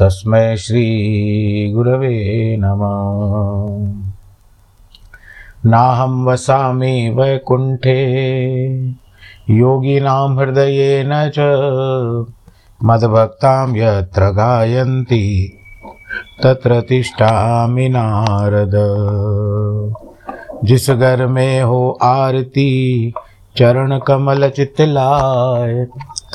तस्मै श्रीगुरवे नमः। नाहं वसामि वैकुण्ठे, योगिनां हृदयेन च मद्भक्तां यत्र गायन्ति, तत्र तिष्ठामि नारद। जिस घर में हो आरती, चरण कमल चितलाय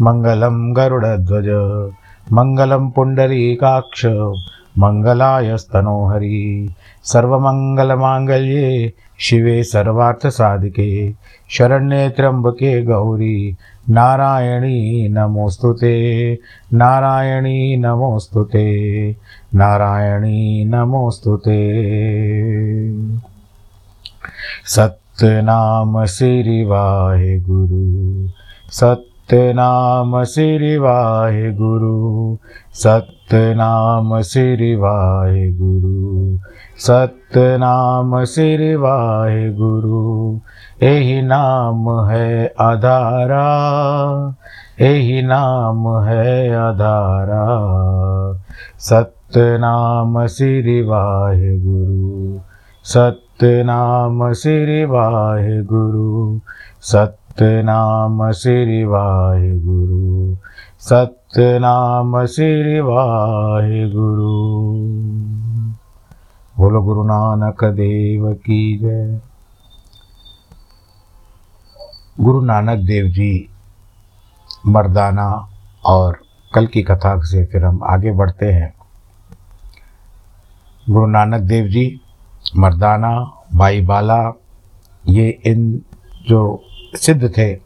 मङ्गलं गरुडध्वज, मङ्गलं पुण्डरीकाक्ष, मङ्गलायस्तनोहरि, सर्वमङ्गलमाङ्गल्ये शिवे सर्वार्थसाधिके शरण्ये त्र्यम्बके गौरी, नारायणी नमोऽस्तु ते, नारायणी नमोऽस्तु ते, नारायणी नमोऽस्तु ते। सत्यनाम श्री वाहे गुरु सत्य सतनाम श्री वाहे गुरु। सतनाम श्री वाहे गुरु। सतनाम श्री वाहे गुरु। यही नाम है आधारा यही नाम है आधारा सतनाम श्री वाहे गुरु। सतनाम श्री वाहे गुरु। सत सतनाम श्री वाहे गुरु सतनाम श्री वाहे गुरु बोलो गुरु नानक देव की जय। गुरु नानक देव जी, मर्दाना और कल की कथा से फिर हम आगे बढ़ते हैं। गुरु नानक देव जी, मर्दाना भाई बाला ये इन जो सिद्ध थे।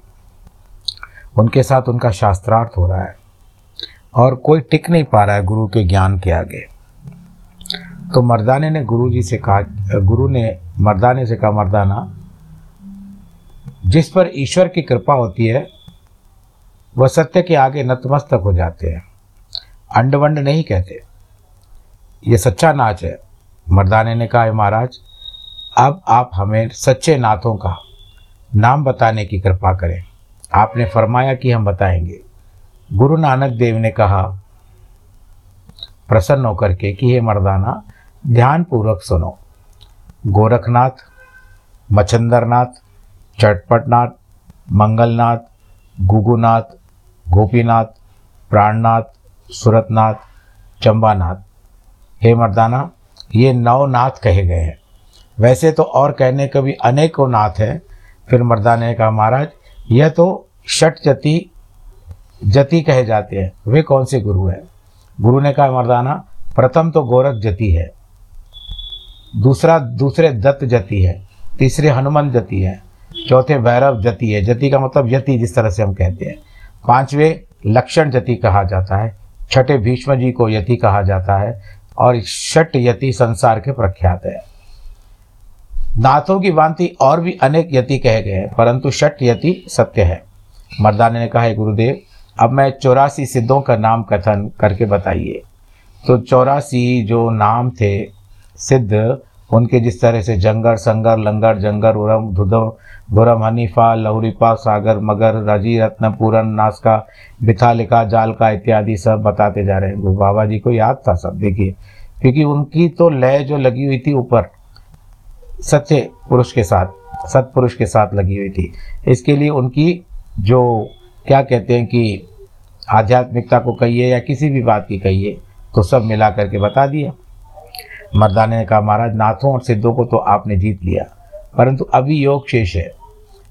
उनके साथ उनका शास्त्रार्थ हो रहा है और कोई टिक नहीं पा रहा है गुरु के ज्ञान के आगे। तो मर्दाने ने गुरु जी से कहा, गुरु ने मर्दाने से कहा, मर्दाना, जिस पर ईश्वर की कृपा होती है, वह सत्य के आगे नतमस्तक हो जाते हैं। अंडवंड नहीं कहते। ये सच्चा नाच है। मर्दाने ने कहा महाराज, अब आप हमें सच्चे नाथों का नाम बताने की कृपा करें। आपने फरमाया कि हम बताएँगे। गुरु नानक देव ने कहा, प्रसन्न होकर के कि हे मर्दाना, ध्यानपूर्वक सुनो। गोरखनाथ मचंदरनाथ चटपटनाथ, मंगलनाथ, गुगुनाथ, गोपीनाथ, प्राणनाथ, सुरतनाथ, चंबानाथ। हे मर्दाना, ये नौ नाथ कहे गए हैं। वैसे तो और कहने के भी अनेकों नाथ हैं फिर मर्दाने ने कहा महाराज, यह तो षट जति जति कहे जाते हैं। वे कौन से गुरु हैं? गुरु ने कहा, मर्दाना, प्रथम तो गोरख जति है, दूसरा, दूसरे दत्त जति है, तीसरे हनुमान जति है, चौथे भैरव जति है। जति का मतलब यति, जिस तरह से हम कहते हैं। पांचवे लक्षण जति कहा जाता है, छठे भीष्म जी को यति कहा जाता है, और षट यति संसार के प्रख्यात है। नाथों की भांति और भी अनेक यति कहे गए हैं, परंतु षट यति सत्य है। मर्दाने ने कहा गुरुदेव, अब मैं चौरासी सिद्धों का नाम कथन करके बताइए। तो चौरासी जो नाम थे सिद्ध, उनके जिस तरह से जंगर, संगर, लंगर, जंगर, उरम, धुदम गुरम हनीफा, लहुरीपा, सागर, मगर, रज़ी, रत्न, पूरन, नासका, बिथालिका, जालका इत्यादि सब बताते जा रहे हैं। बाबा जी को याद था सब, देखिए। क्योंकि उनकी तो लय जो लगी हुई थी ऊपर सच्चे पुरुष के साथ, सत्पुरुष के साथ लगी हुई थी। इसके लिए उनकी जो, क्या कहते हैं कि आध्यात्मिकता को कहिए या किसी भी बात की कहिए तो सब मिला करके बता दिया। मर्दाने ने कहा, महाराज, नाथों और सिद्धों को तो आपने जीत लिया, परंतु अभी योग शेष है।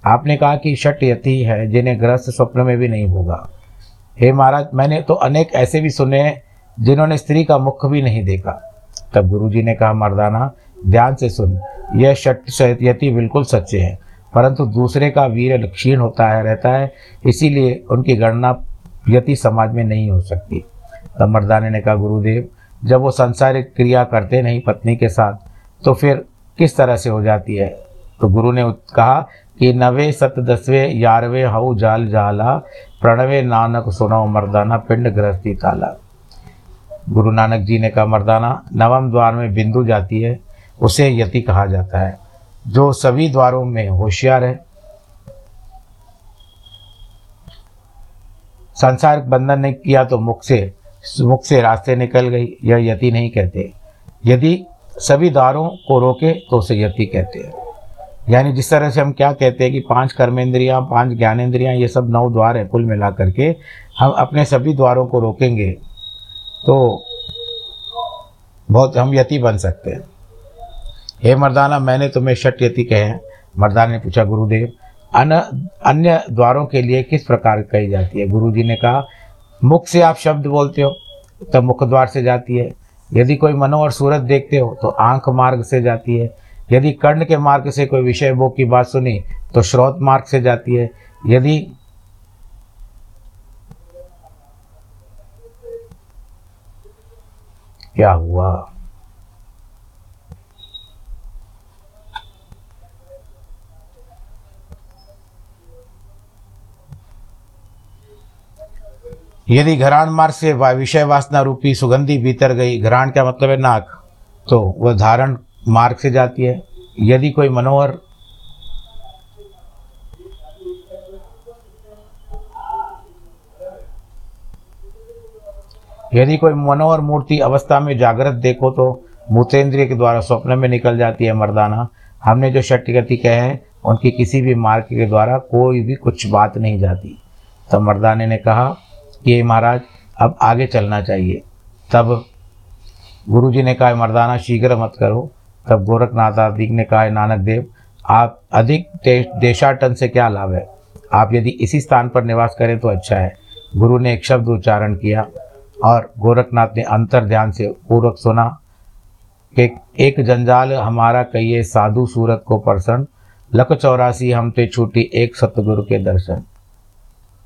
आपने कहा कि शट यति है, जिन्हें गृहस्थ स्वप्न में भी नहीं होगा हे महाराज, मैंने तो अनेक ऐसे भी सुने हैं जिन्होंने स्त्री का मुख भी नहीं देखा। तब गुरुजी ने कहा, मर्दाना, ध्यान से सुन यह शट यति बिल्कुल सच्चे हैं, परंतु दूसरे का वीर क्षीण होता है, रहता है, इसीलिए उनकी गणना यति समाज में नहीं हो सकती। तब मर्दाने ने कहा, गुरुदेव, जब वो संसारिक क्रिया करते नहीं पत्नी के साथ तो फिर किस तरह से हो जाती है? तो गुरु ने कहा कि, नवे सत दसवें यारवे हऊ जाल जाला, प्रणवे नानक सुनो मर्दाना पिंड गृहस्थी ताला। गुरु नानक जी ने कहा, मर्दाना, नवम द्वार में बिंदु जाती है उसे यति कहा जाता है। जो सभी द्वारों में होशियार है, संसार बंधन नहीं किया तो मुख से मुख से रास्ते निकल गई, यह यति नहीं कहते। यदि सभी द्वारों को रोके तो उसे यति कहते हैं। यानी जिस तरह से हम क्या कहते हैं कि पाँच कर्मेंद्रियाँ, पाँच ज्ञानेन्द्रियाँ ये सब नौ द्वार है कुल मिला करके हम अपने सभी द्वारों को रोकेंगे तो बहुत हम यति बन सकते हैं। हे मर्दाना, मैंने तुम्हें षट यति कहे हैं। मर्दाना ने पूछा, गुरुदेव, अन, अन्य द्वारों के लिए किस प्रकार कही जाती है? गुरु जी ने कहा, मुख से आप शब्द बोलते हो तो मुख द्वार से जाती है। यदि कोई मनो और सूरत देखते हो तो आँख मार्ग से जाती है। यदि कर्ण के मार्ग से कोई विषय वो की बात सुनी तो श्रोत मार्ग से जाती है। यदि क्या हुआ? यदि घराण मार्ग से विषय वासना रूपी सुगंधी भीतर गई, घराण का मतलब है नाक तो वह धारण मार्ग से जाती है। यदि कोई मनोहर यदि कोई मनोहर मूर्ति अवस्था में जागृत देखो तो मूतेंद्रिय के द्वारा स्वप्न में निकल जाती है मर्दाना। हमने जो गति कहे हैं, उनकी किसी भी मार्ग के द्वारा कोई भी कुछ बात नहीं जाती। तो मर्दाने ने कहा कि महाराज, अब आगे चलना चाहिए। तब गुरु जी ने कहा, मर्दाना, शीघ्र मत करो। तब गोरखनाथ आदि ने कहा, नानक देव, आप अधिक देशाटन से क्या लाभ है? आप यदि इसी स्थान पर निवास करें तो अच्छा है। गुरु ने एक शब्द उच्चारण किया और गोरखनाथ ने अंतर ध्यान से पूर्वक सुना कि एक जंजाल हमारा कहिए, साधु सूरत को प्रसन्न, लख चौरासी हम ते छूटी एक सतगुरु के दर्शन।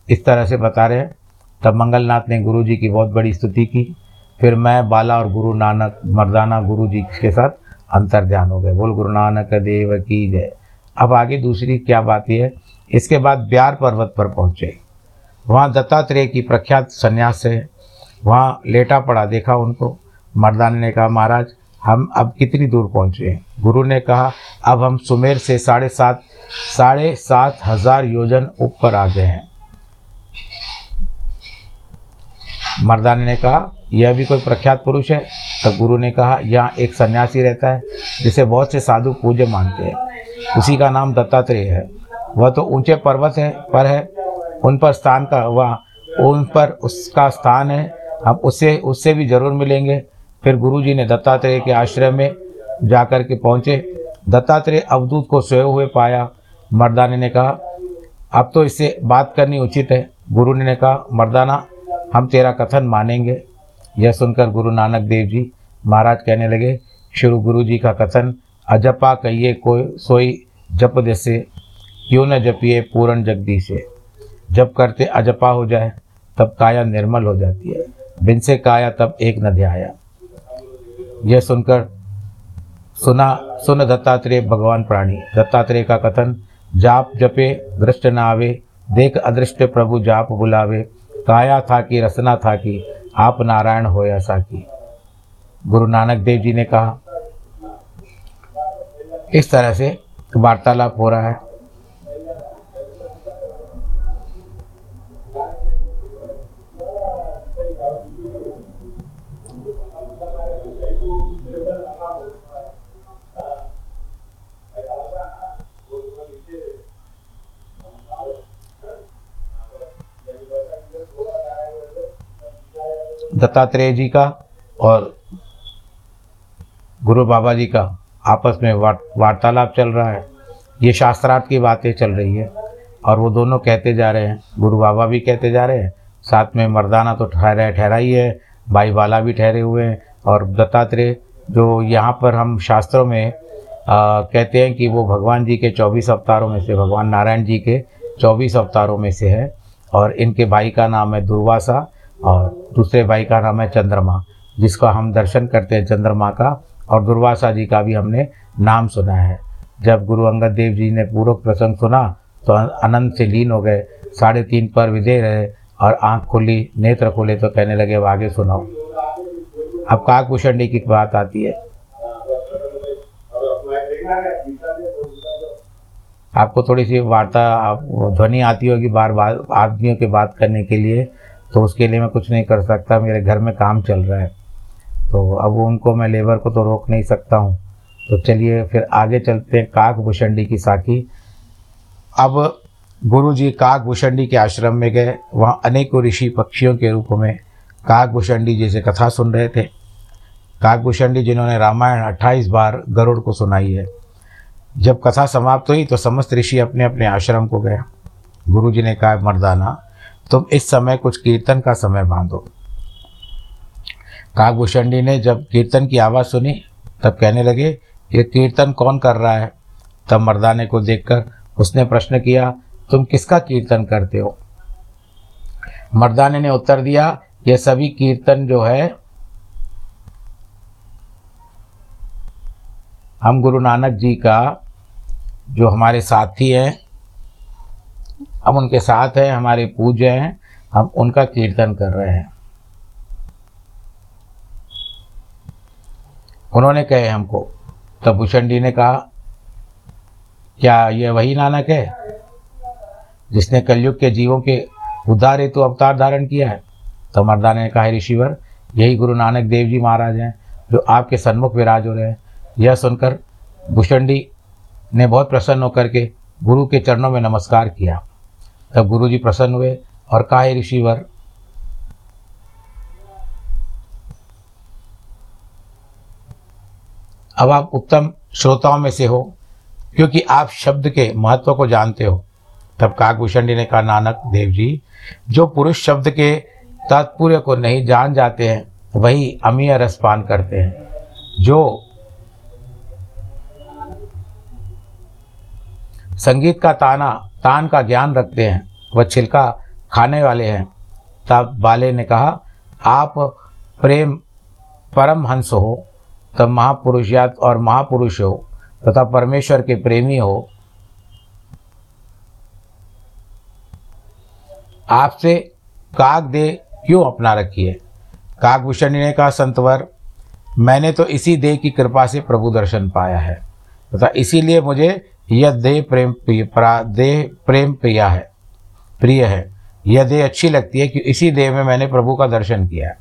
इस तरह से बता रहे हैं। तब मंगलनाथ ने गुरु जी की बहुत बड़ी स्तुति की। फिर मैं, बाला और गुरु नानक, मर्दाना गुरु जी के साथ अंतर ध्यान हो गए। बोल, गुरु नानक देव की जय। अब आगे दूसरी क्या बात यह है? इसके बाद ब्यार पर्वत पर पहुँचे। वहाँ दत्तात्रेय की प्रख्यात संन्यास है। वहाँ लेटा पड़ा देखा उनको। मर्दान ने कहा, महाराज, हम अब कितनी दूर पहुँचे हैं? गुरु ने कहा, अब हम सुमेर से साढ़े सात साढ़े सात हज़ार योजन ऊपर आ गए हैं। मर्दाने ने कहा, यह भी कोई प्रख्यात पुरुष है? तब गुरु ने कहा, यहाँ एक सन्यासी रहता है, जिसे बहुत से साधु पूज्य मानते हैं। उसी का नाम दत्तात्रेय है। वह तो ऊँचे पर्वत है, पर है। उन पर स्थान का, वह, उन पर उसका स्थान है। हम उससे उससे भी ज़रूर मिलेंगे। फिर गुरु जी ने दत्तात्रेय के आश्रम में जाकर के पहुँचे। दत्तात्रेय अवधूत को सोए हुए पाया। मर्दाने ने कहा, अब तो इससे बात करनी उचित है। गुरु ने कहा, मर्दाना हम तेरा कथन मानेंगे। यह सुनकर गुरु नानक देव जी महाराज कहने लगे, शुरू गुरु जी का कथन, अजपा कहिए कोई सोई जप जैसे क्यों न जपिए पूर्ण जगदी से जब करते अजपा हो जाए, तब काया निर्मल हो जाती है। बिन से काया, तब एक न ध्याया। यह सुनकर सुना, सुन दत्तात्रेय भगवान प्राणी। दत्तात्रेय का कथन, जाप जपे, दृष्ट न आवे देख अदृष्ट प्रभु जाप बुलावे काया था कि रसना था कि, आप नारायण हो ऐसा की। गुरु नानक देव जी ने कहा, इस तरह से वार्तालाप हो रहा है। दत्तात्रेय जी का और गुरु बाबा जी का आपस में वार्तालाप चल रहा है। ये शास्त्रार्थ की बातें चल रही है और वो दोनों कहते जा रहे हैं। गुरु बाबा भी कहते जा रहे हैं। साथ में मर्दाना तो ठहरा ठहरा ही है भाई बाला भी ठहरे हुए हैं और दत्तात्रेय जो यहाँ पर हम शास्त्रों में आ, कहते हैं कि वो भगवान जी के चौबीस अवतारों में से भगवान नारायण जी के चौबीस अवतारों में से है और इनके भाई का नाम है दुर्वासा और दूसरे भाई का नाम है चंद्रमा, जिसका हम दर्शन करते हैं चंद्रमा का, और दुर्वासा जी का भी हमने नाम सुना है। जब गुरु अंगद देव जी ने पूर्व प्रसंग सुना तो आनंद से लीन हो गए। साढ़े तीन पर विदे रहे और आँख खुली, नेत्र खोले तो कहने लगे, अब आगे सुनाओ। अब काकभूषणी की बात आती है। आपको थोड़ी सी वार्ता ध्वनि आती होगी बार बार आदमियों के बात करने के लिए। तो उसके लिए मैं कुछ नहीं कर सकता, मेरे घर में काम चल रहा है। तो अब उनको मैं लेबर को तो रोक नहीं सकता हूँ। तो चलिए फिर आगे चलते हैं काक भूषणी की साखी। अब गुरु जी काक भूषणी के आश्रम में गए। वहाँ अनेकों ऋषि पक्षियों के रूप में काक भूषणी जी से कथा सुन रहे थे। काक भूषणी जिन्होंने रामायण अट्ठाईस बार गरुड़ को सुनाई है। जब कथा समाप्त हुई तो समस्त ऋषि अपने अपने आश्रम को गए। गुरु जी ने कहा, मर्दाना तुम इस समय कुछ कीर्तन का समय बांधो। काकभूषणी ने जब कीर्तन की आवाज़ सुनी, तब कहने लगे, ये कीर्तन कौन कर रहा है? तब मर्दाने को देखकर उसने प्रश्न किया, तुम किसका कीर्तन करते हो? मर्दाने ने उत्तर दिया, ये सभी कीर्तन जो है, हम गुरु नानक जी का, जो हमारे साथी हैं हम उनके साथ हैं, हमारे पूज्य हैं, हम उनका कीर्तन कर रहे हैं। उन्होंने कहे हमको तब भूषण जी ने कहा, क्या ये वही नानक है, जिसने कलयुग के जीवों के उद्धार हेतु अवतार धारण किया है? तो मर्दाने ने कहा ऋषिवर, यही गुरु नानक देव जी महाराज हैं, जो आपके सन्मुख विराज हो रहे हैं। यह सुनकर भूषणी ने बहुत प्रसन्न होकर के गुरु के चरणों में नमस्कार किया। तब गुरु जी प्रसन्न हुए और कहा ऋषिवर अब आप उत्तम श्रोताओं में से हो, क्योंकि आप शब्द के महत्व को जानते हो। तब काकभूषण जी ने कहा, नानक देव जी, जो पुरुष शब्द के तात्पर्य को नहीं जान जाते हैं, वही अमीय रसपान करते हैं। जो संगीत का ताना तान का ज्ञान रखते हैं, वह छिलका खाने वाले हैं। तब बाले ने कहा, आप प्रेम परम हंस हो, तब महापुरुष या और महापुरुष हो, तथा परमेश्वर के प्रेमी हो। आपसे काग दे क्यों अपना रखी है? काकभूषणी ने कहा संतवर मैंने तो इसी देह की कृपा से प्रभु दर्शन पाया है, तथा इसीलिए मुझे यह देह प्रेम प्रिय देह प्रेम प्रिया है, प्रिय है। यह देह अच्छी लगती है कि इसी देह में मैंने प्रभु का दर्शन किया है।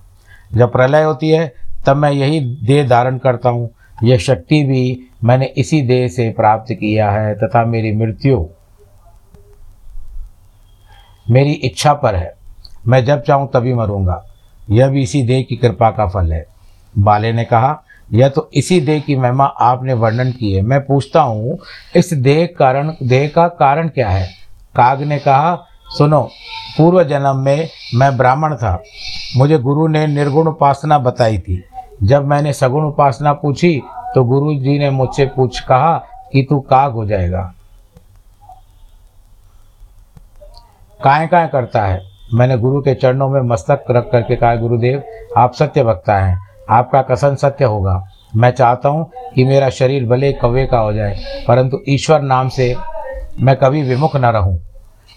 जब प्रलय होती है, तब मैं यही देह धारण करता हूँ। यह शक्ति भी मैंने इसी देह से प्राप्त किया है तथा मेरी मृत्यु मेरी इच्छा पर है। मैं जब चाहूँ तभी मरूँगा। यह भी इसी देह की कृपा का फल है। बाले ने कहा यह तो इसी देह की महिमा आपने वर्णन की है। मैं पूछता हूँ, इस देह कारण, देह का कारण क्या है? काग ने कहा, सुनो पूर्व जन्म में मैं ब्राह्मण था। मुझे गुरु ने निर्गुण उपासना बताई थी। जब मैंने सगुण उपासना पूछी तो गुरु जी ने मुझसे पूछ, कहा कि तू काग हो जाएगा। काय काय करता है। मैंने गुरु के चरणों में मस्तक रख करके कहा, गुरुदेव, आप सत्य वक्ता हैं। आपका कसन सत्य होगा। मैं चाहता हूँ कि मेरा शरीर भले कव्वे का हो जाए, परंतु ईश्वर नाम से मैं कभी विमुख न रहूँ।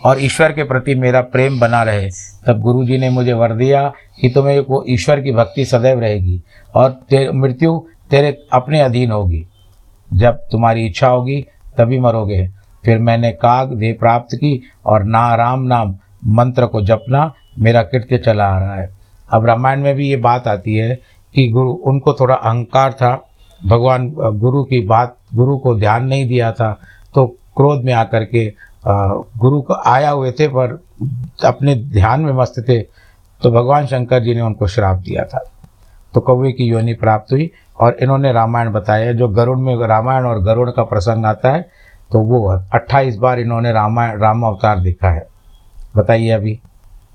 और ईश्वर के प्रति मेरा प्रेम बना रहे। तब गुरु जी ने मुझे वर दिया कि तुम्हें वो ईश्वर की भक्ति सदैव रहेगी और तेरे मृत्यु तेरे अपने अधीन होगी। जब तुम्हारी इच्छा होगी, तभी मरोगे। फिर मैंने काग देह प्राप्त की और ना राम नाम मंत्र को जपना मेरा कृत्य चला आ रहा है। अब रामायण में भी ये बात आती है कि गुरु, उनको थोड़ा अहंकार था। भगवान गुरु की बात, गुरु को ध्यान नहीं दिया था। तो क्रोध में आकर के गुरु को आया हुए थे पर अपने ध्यान में मस्त थे। तो भगवान शंकर जी ने उनको श्राप दिया था। तो कौवे की योनि प्राप्त हुई और इन्होंने रामायण बताया। जो गरुड़ में, रामायण और गरुड़ का प्रसंग आता है तो वो अट्ठाईस बार इन्होंने रामायण, राम अवतार देखा है। बताइए अभी।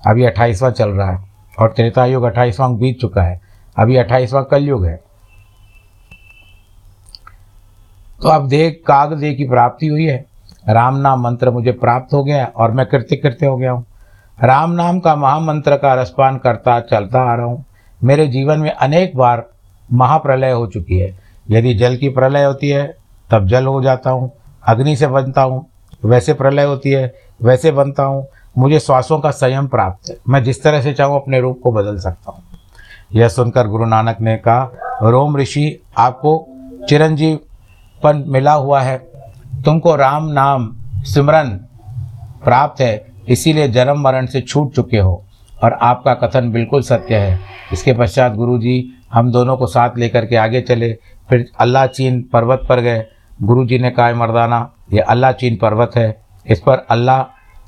अभी अट्ठाईसवां चल रहा है और त्रेता युग अट्ठाईसवां बीत चुका है। अभी अट्ठाईसवां कलयुग है। तो अब देख काग दे की प्राप्ति हुई है। राम नाम मंत्र मुझे प्राप्त हो गया और मैं कृत्य कृत्य हो गया हूँ। राम नाम का महामंत्र का रसपान करता चलता आ रहा हूँ। मेरे जीवन में अनेक बार महाप्रलय हो चुकी है। यदि जल की प्रलय होती है, तब जल हो जाता हूँ। अग्नि से बनता हूँ, वैसे प्रलय होती है, वैसे बनता हूँ। मुझे श्वासों का संयम प्राप्त है। मैं जिस तरह से चाहूँ, अपने रूप को बदल सकता हूँ। यह सुनकर गुरु नानक ने कहा, रोम ऋषि, आपको चिरंजीवपन मिला हुआ है। तुमको राम नाम सिमरन प्राप्त है, इसीलिए जन्म मरण से छूट चुके हो और आपका कथन बिल्कुल सत्य है। इसके पश्चात गुरु जी हम दोनों को साथ लेकर के आगे चले। फिर अल्लाह चीन पर्वत पर गए। गुरु जी ने कहा मर्दाना, ये अल्लाह चीन पर्वत है। इस पर अल्लाह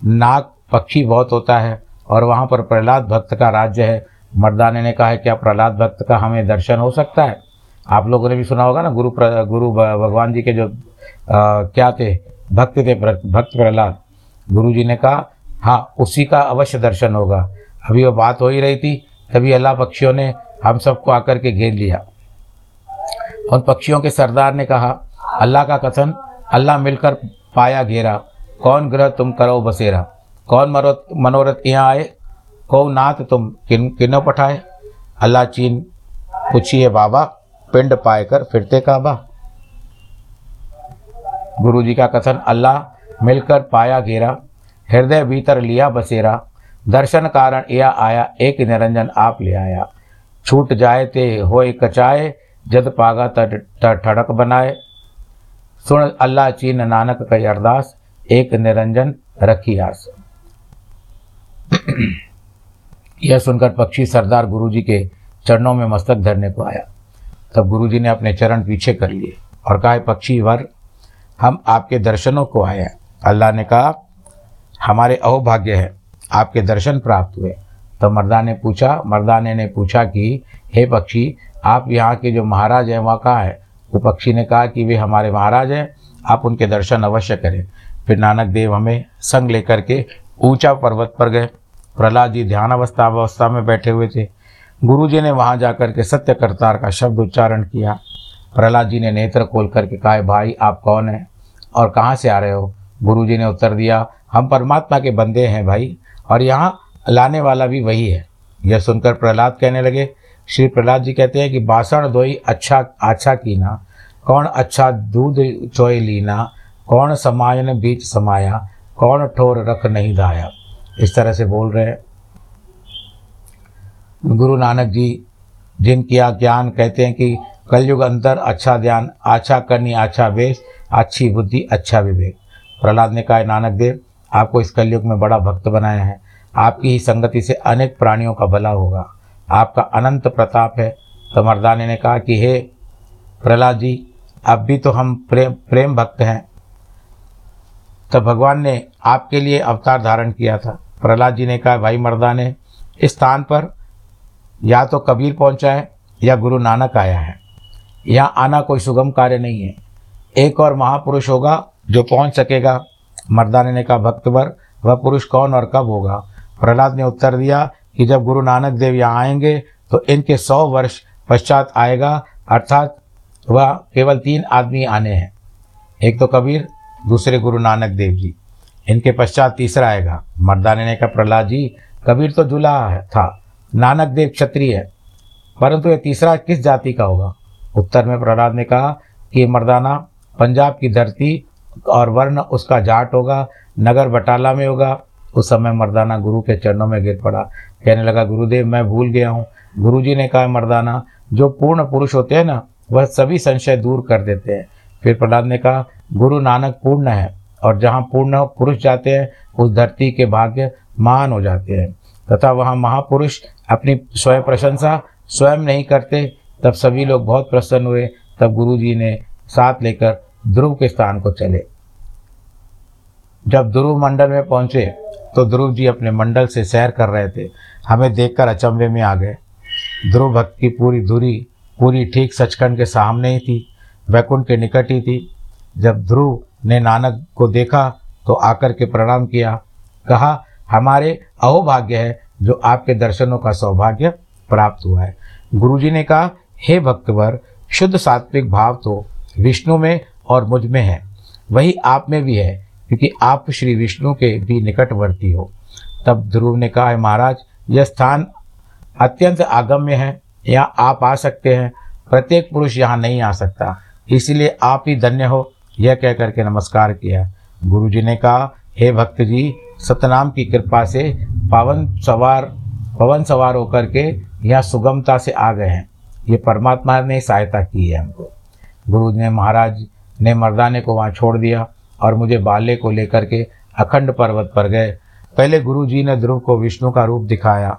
नाग पक्षी बहुत होता है और वहाँ पर प्रहलाद भक्त का राज्य है। मर्दाने ने कहा है क्या प्रहलाद भक्त का हमें दर्शन हो सकता है। आप लोगों ने भी सुना होगा ना गुरु प्र, गुरु भगवान जी के जो आ, क्या थे? भक्त थे भक्त प्रहलाद। गुरु जी ने कहा हाँ उसी का अवश्य दर्शन होगा। अभी वो बात हो ही रही थी तभी अल्लाह पक्षियों ने हम सबको आकर के घेर लिया। उन पक्षियों के सरदार ने कहा अल्लाह का कथन अल्लाह मिलकर पाया घेरा। कौन ग्रह तुम करो बसेरा? कौन मरोत मनोरथ यहाँ आए? कौ नाथ तुम किन किनो पठाए अल्लाह चीन पूछिए बाबा पिंड पाए कर फिरते काबा गुरु जी का कथन अल्लाह मिलकर पाया घेरा हृदय भीतर लिया बसेरा दर्शन कारण यह आया एक निरंजन आप ले आया छूट जाए ते होए कचाए जद पागा तट ठड़क बनाए सुन अल्लाह चीन नानक कई अरदास एक निरंजन रखी आस यह सुनकर पक्षी सरदार गुरुजी के चरणों में मस्तक धरने को आया। तब गुरुजी ने अपने चरण पीछे कर लिए और कहा पक्षी वर हम आपके दर्शनों को आए हैं। अल्लाह ने कहा, हमारे अहोभाग्य है, आपके दर्शन प्राप्त हुए। तो मर्दा ने पूछा मर्दाने ने पूछा कि, हे पक्षी, आप यहाँ के जो महाराज हैं, वहाँ कहाँ है? वो पक्षी ने कहा कि, वे हमारे महाराज हैं, आप उनके दर्शन अवश्य करें। फिर नानक देव हमें संग लेकर के ऊँचा पर्वत पर गए। प्रहलाद जी ध्यान अवस्था अवस्था में बैठे हुए थे। गुरु जी ने वहाँ जाकर के सत्य करतार का शब्द उच्चारण किया। प्रहलाद जी ने नेत्र खोल करके कहा, भाई, आप कौन हैं और कहाँ से आ रहे हो? गुरु जी ने उत्तर दिया, हम परमात्मा के बंदे हैं भाई और यहाँ लाने वाला भी वही है। यह सुनकर प्रहलाद कहने लगे, श्री प्रहलाद जी कहते हैं कि बासण धोई अच्छा अच्छा कीना, कौन अच्छा दूध चोय लीना, कौन समायन बीच समाया, कौन ठोर रख नहीं दाया इस तरह से बोल रहे हैं। गुरु नानक जी, जिनकी ज्ञान कहते हैं कि कलयुग अंतर अच्छा ध्यान अच्छा करनी अच्छा वेश, अच्छी बुद्धि अच्छा विवेक। प्रहलाद ने कहा नानक देव, आपको इस कलयुग में बड़ा भक्त बनाया है। आपकी ही संगति से अनेक प्राणियों का भला होगा। आपका अनंत प्रताप है। तो मर्दाने ने कहा कि, हे प्रहलाद जी, अब भी तो हम प्रेम प्रेम भक्त हैं। तो भगवान ने आपके लिए अवतार धारण किया था। प्रहलाद जी ने कहा, भाई मर्दाने, इस स्थान पर या तो कबीर पहुँचा है या गुरु नानक आया है। यहाँ आना कोई सुगम कार्य नहीं है। एक और महापुरुष होगा जो पहुँच सकेगा। मर्दाने ने कहा भक्तवर वह पुरुष कौन और कब होगा? प्रहलाद ने उत्तर दिया कि जब गुरु नानक देव यहाँ आएँगे तो इनके सौ वर्ष पश्चात आएगा, अर्थात वह केवल तीन आदमी आने हैं। एक तो कबीर, दूसरे गुरु नानक देव जी। इनके पश्चात तीसरा आएगा। मर्दाने ने कहा, प्रहलाद जी, कबीर तो जुला था, नानक देव क्षत्रिय है, परंतु ये तीसरा किस जाति का होगा? उत्तर में प्रहलाद ने कहा कि मर्दाना पंजाब की धरती और वर्ण उसका जाट होगा, नगर बटाला में होगा। उस समय मर्दाना गुरु के चरणों में गिर पड़ा। कहने लगा, गुरुदेव, मैं भूल गया हूँ। गुरु ने कहा, मर्दाना, जो पूर्ण पुरुष होते हैं ना, वह सभी संशय दूर कर देते हैं। फिर प्रहलाद ने कहा, गुरु नानक पूर्ण है और जहाँ पूर्ण पुरुष जाते हैं, उस धरती के भाग्य महान हो जाते हैं। तथा वहाँ महापुरुष अपनी स्वयं प्रशंसा स्वयं नहीं करते। तब सभी लोग बहुत प्रसन्न हुए। तब गुरु जी ने साथ लेकर ध्रुव के स्थान को चले। जब ध्रुव मंडल में पहुँचे तो ध्रुव जी अपने मंडल से सैर कर रहे थे। हमें देखकर अचंभे में आ गए। ध्रुव भक्त की पूरी दूरी, पूरी ठीक सचखंड के सामने ही थी। वैकुंठ के निकट ही थी। जब ध्रुव ने नानक को देखा तो आकर के प्रणाम किया। कहा, हमारे अहोभाग्य है जो आपके दर्शनों का सौभाग्य प्राप्त हुआ है। गुरुजी ने कहा, हे भक्तवर, शुद्ध सात्विक भाव तो विष्णु में और मुझमें है। वही आप में भी है, क्योंकि आप श्री विष्णु के भी निकटवर्ती हो। तब ध्रुव ने कहा, है महाराज, यह स्थान अत्यंत आगम्य है। यहाँ आप आ सकते हैं। प्रत्येक पुरुष यहाँ नहीं आ सकता, इसलिए आप ही धन्य हो। यह कह करके नमस्कार किया। गुरु जी ने कहा, हे भक्त जी सतनाम की कृपा से पवन सवार पवन सवार होकर के यहाँ सुगमता से आ गए हैं। ये परमात्मा ने सहायता की है हमको। गुरु ने, महाराज ने मर्दाने को वहाँ छोड़ दिया और मुझे बाले को लेकर के अखंड पर्वत पर गए। पहले गुरु जी ने ध्रुव को विष्णु का रूप दिखाया,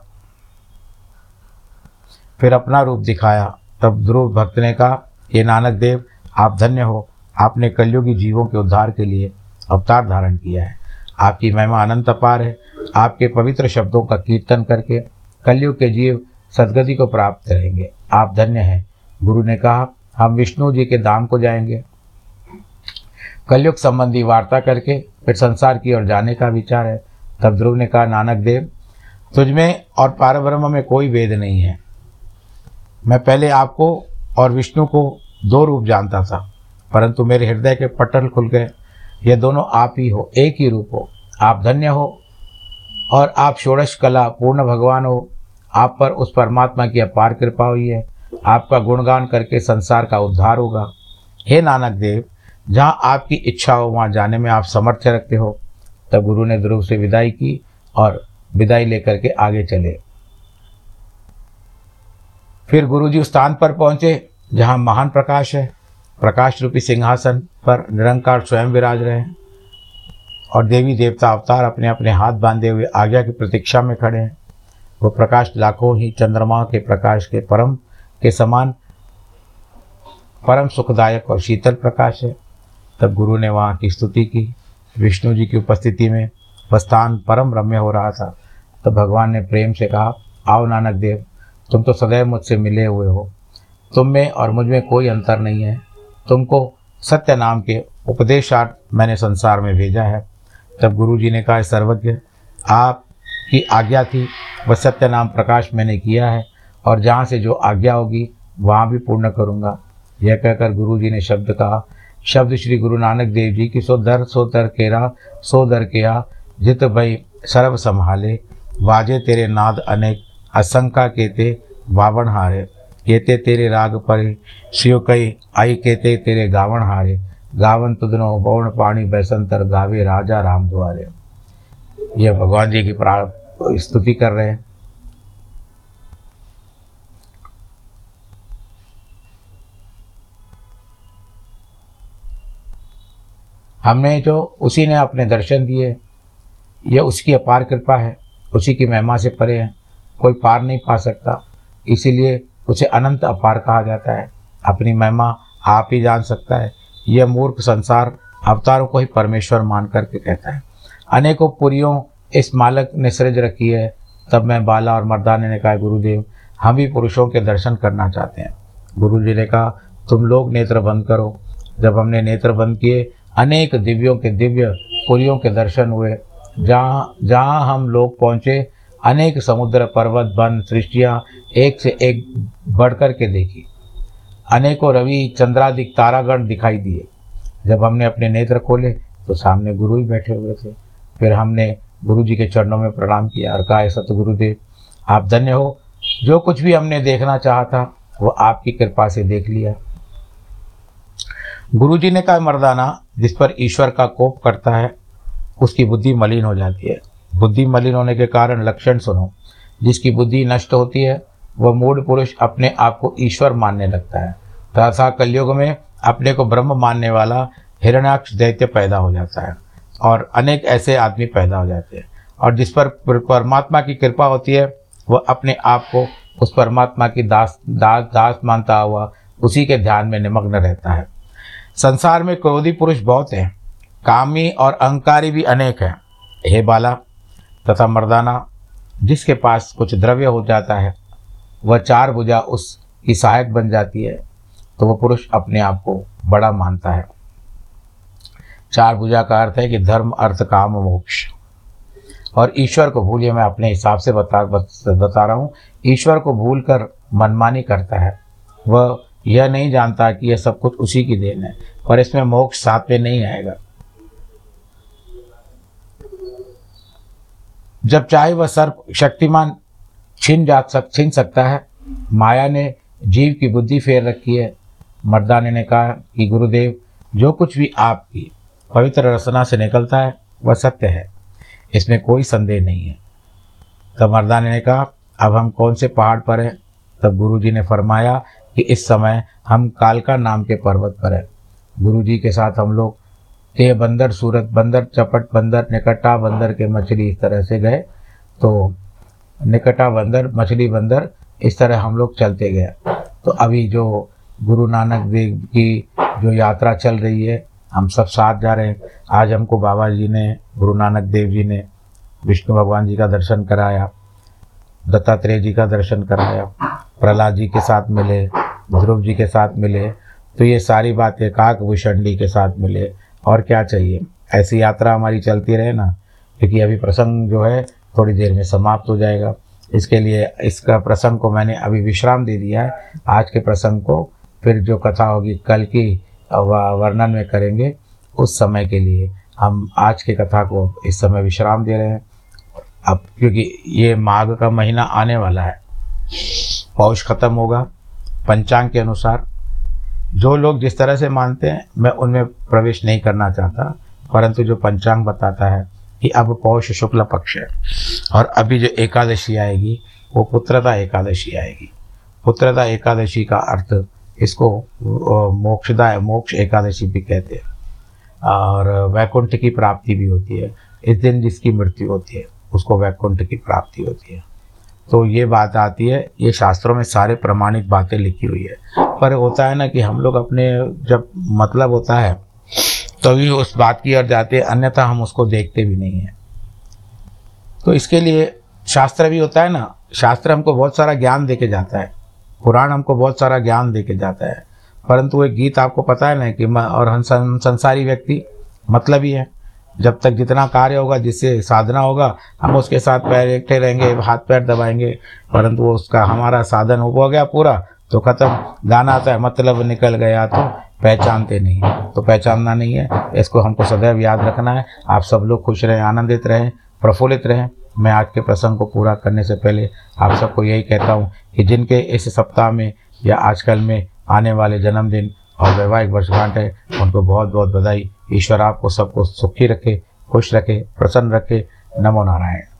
फिर अपना रूप दिखाया। तब ध्रुव भक्त ने कहा ये नानक देव, आप धन्य हो। आपने कलयुगी जीवों के उद्धार के लिए अवतार धारण किया है। आपकी महिमा अनंत अपार है। आपके पवित्र शब्दों का कीर्तन करके कलयुग के जीव सदगति को प्राप्त करेंगे। आप धन्य हैं। गुरु ने कहा, हम विष्णु जी के धाम को जाएँगे। कलयुग संबंधी वार्ता करके फिर संसार की ओर जाने का विचार है। तब ध्रुव ने कहा, नानक देव तुझमें और पारब्रह्म में कोई वेद नहीं है। मैं पहले आपको और विष्णु को दो रूप जानता था। परंतु मेरे हृदय के पटल खुल गए। ये दोनों आप ही हो, एक ही रूप हो। आप धन्य हो और आप षोड़श कला, पूर्ण भगवान हो। आप पर उस परमात्मा की अपार कृपा हुई है। आपका गुणगान करके संसार का उद्धार होगा। हे नानक देव, जहाँ आपकी इच्छा हो, वहाँ जाने में आप समर्थ्य रखते हो। तब गुरु ने ध्रुव से विदाई की और विदाई लेकर के आगे चले। फिर गुरु जी उस स्थान पर पहुँचे, जहाँ महान प्रकाश है। प्रकाश रूपी सिंहासन पर निरंकार स्वयं विराज रहे हैं और देवी देवता अवतार अपने अपने हाथ बांधे हुए आज्ञा की प्रतीक्षा में खड़े हैं। वो प्रकाश लाखों ही चंद्रमा के प्रकाश के परम, के समान, परम सुखदायक और शीतल प्रकाश है। तब गुरु ने वहाँ की स्तुति की। विष्णु जी की उपस्थिति में वह स्थान परम रम्य हो रहा था। तब भगवान ने प्रेम से कहा, आओ नानक देव, तुम तो सदैव मुझसे मिले हुए हो। तुम में और मुझमें कोई अंतर नहीं है। तुमको सत्य नाम के उपदेशार्थ मैंने संसार में भेजा है। तब गुरु जी ने कहा सर्वज्ञ, आपकी आज्ञा थी, वह सत्य नाम प्रकाश मैंने किया है, और जहाँ से जो आज्ञा होगी, वहाँ भी पूर्ण करूँगा। यह कहकर गुरु जी ने शब्द कहा। शब्द श्री गुरु नानक देव जी की, सो दर सो दर केरा, सो दर केया, जित भई सर्व संभाले, वाजे तेरे नाद अनेक, असंका के ते वावण हारे। केते तेरे राग पर शिव कई आई केते तेरे गावण हारे। गावन तुदनो बौण पाणी बैसंतर गावे राजा राम द्वारे यह भगवान जी की स्तुति कर रहे हैं। हमने जो उसी ने अपने दर्शन दिए यह उसकी अपार कृपा है, उसी की महिमा से परे है, कोई पार नहीं पा सकता। इसीलिए उसे अनंत अपार कहा जाता है। अपनी महिमा आप ही जान सकता है। यह मूर्ख संसार अवतारों को ही परमेश्वर मान करके कहता है। अनेकों पुरियों इस मालक ने सृज रखी है। तब मैं बाला और मर्दाने ने कहा, गुरुदेव, हम भी पुरुषों के दर्शन करना चाहते हैं। गुरु जी ने कहा, तुम लोग नेत्र बंद करो। जब हमने नेत्र बंद किए, अनेक दिव्यों के दिव्य पुरियों के दर्शन हुए। जहाँ जहाँ हम लोग पहुँचे अनेक समुद्र पर्वत, वन सृष्टियाँ एक से एक बढ़ कर के देखी। अनेकों रवि, चंद्रादिक तारागण दिखाई दिए। जब हमने अपने नेत्र खोले तो सामने गुरु ही बैठे हुए थे। फिर हमने गुरु जी के चरणों में प्रणाम किया और कहा सतगुरुदेव, आप धन्य हो। जो कुछ भी हमने देखना चाहा था, वो आपकी कृपा से देख लिया। गुरु जी ने कहा, मर्दाना, जिस पर ईश्वर का कोप करता है, उसकी बुद्धि मलिन हो जाती है। बुद्धि मलिन होने के कारण लक्षण सुनो। जिसकी बुद्धि नष्ट होती है, वह मूड पुरुष अपने आप को ईश्वर मानने लगता है। तथा कलयुग में अपने को ब्रह्म मानने वाला हिरणाक्ष दैत्य पैदा हो जाता है और अनेक ऐसे आदमी पैदा हो जाते हैं। और जिस पर परमात्मा की कृपा होती है, वह अपने आप को उस परमात्मा की दास दास दास मानता हुआ उसी के ध्यान में निमग्न रहता है। संसार में क्रोधी पुरुष बहुत हैं। कामी और अहंकारी भी अनेक हैं। हे बाला तथा मर्दाना, जिसके पास कुछ द्रव्य हो जाता है, वह चार भुजा उसकी सहायक बन जाती है तो वह पुरुष अपने आप को बड़ा मानता है। चार भुजा का अर्थ है कि धर्म, अर्थ, काम, मोक्ष। और ईश्वर को भूलिए मैं अपने हिसाब से बता बता रहा हूँ, ईश्वर को भूल कर मनमानी करता है। वह यह नहीं जानता कि यह सब कुछ उसी की देन है, और इसमें मोक्ष साथ में नहीं आएगा। जब चाहे वह सर्प शक्तिमान छिन जा सक, छिन सकता है। माया ने जीव की बुद्धि फेर रखी है। मर्दाने ने कहा कि गुरुदेव, जो कुछ भी आपकी पवित्र रचना से निकलता है, वह सत्य है। इसमें कोई संदेह नहीं है। तब मर्दाने ने कहा, अब हम कौन से पहाड़ पर हैं? तब गुरुजी ने फरमाया कि इस समय हम कालका नाम के पर्वत पर हैं। गुरुजी के साथ हम लोग तेह बंदर सूरत बंदर, चपट बंदर, निकटा बंदर के मछली इस तरह से गए। तो निकटा बंदर, मछली बंदर, इस तरह हम लोग चलते गए। तो अभी जो गुरु नानक देव की जो यात्रा चल रही है, हम सब साथ जा रहे हैं। आज हमको बाबा जी ने, गुरु नानक देव जी ने, विष्णु भगवान जी का दर्शन कराया, दत्तात्रेय जी का दर्शन कराया, प्रहलाद जी के साथ मिले, ध्रुव जी के साथ मिले। तो ये सारी बातें काक भूषणी के साथ मिले। और क्या चाहिए? ऐसी यात्रा हमारी चलती रहे ना, क्योंकि अभी प्रसंग जो है, थोड़ी देर में समाप्त हो जाएगा। इसके लिए इसका प्रसंग को मैंने अभी विश्राम दे दिया है। आज के प्रसंग को फिर जो कथा होगी कल की वर्णन में करेंगे। उस समय के लिए हम आज की कथा को इस समय विश्राम दे रहे हैं। अब क्योंकि ये माघ का महीना आने वाला है। पौष खत्म होगा। पंचांग के अनुसार जो लोग जिस तरह से मानते हैं, मैं उनमें प्रवेश नहीं करना चाहता, परंतु जो पंचांग बताता है कि अब पौष शुक्ल पक्ष है, और अभी जो एकादशी आएगी, वो पुत्रता एकादशी आएगी। पुत्रता एकादशी का अर्थ इसको मोक्षदा, मोक्ष एकादशी भी कहते हैं, और वैकुंठ की प्राप्ति भी होती है। इस दिन जिसकी मृत्यु होती है, उसको वैकुंठ की प्राप्ति होती है। तो ये बात आती है, ये शास्त्रों में सारे प्रमाणिक बातें लिखी हुई है। पर होता है ना कि हम लोग अपने जब मतलब होता है, तभी उस बात की ओर जाते हैं, अन्यथा हम उसको देखते भी नहीं हैं। तो इसके लिए शास्त्र भी होता है ना, शास्त्र हमको बहुत सारा ज्ञान दे के जाता है, पुराण हमको बहुत सारा ज्ञान दे के जाता है। परंतु एक गीत आपको पता है ना कि और हम संसारी व्यक्ति मतलब ही है। जब तक जितना कार्य होगा, जिससे साधना होगा, हम उसके साथ पैर एकठे रहेंगे, हाथ पैर दबाएँगे, परंतु वो उसका हमारा साधन हो गया पूरा तो ख़त्म। गाना आता है मतलब निकल गया तो पहचानते नहीं तो पहचानना नहीं है, इसको हमको सदैव याद रखना है। आप सब लोग खुश रहें, आनंदित रहें, प्रफुल्लित रहें। मैं आज के प्रसंग को पूरा करने से पहले आप सबको यही कहता हूँ कि जिनके इस सप्ताह में या आजकल में आने वाले जन्मदिन और वैवाहिक वर्षगांठ है। उनको बहुत बहुत बधाई। ईश्वर आपको सबको सुखी रखे, खुश रखे, प्रसन्न रखे। नमो नारायण।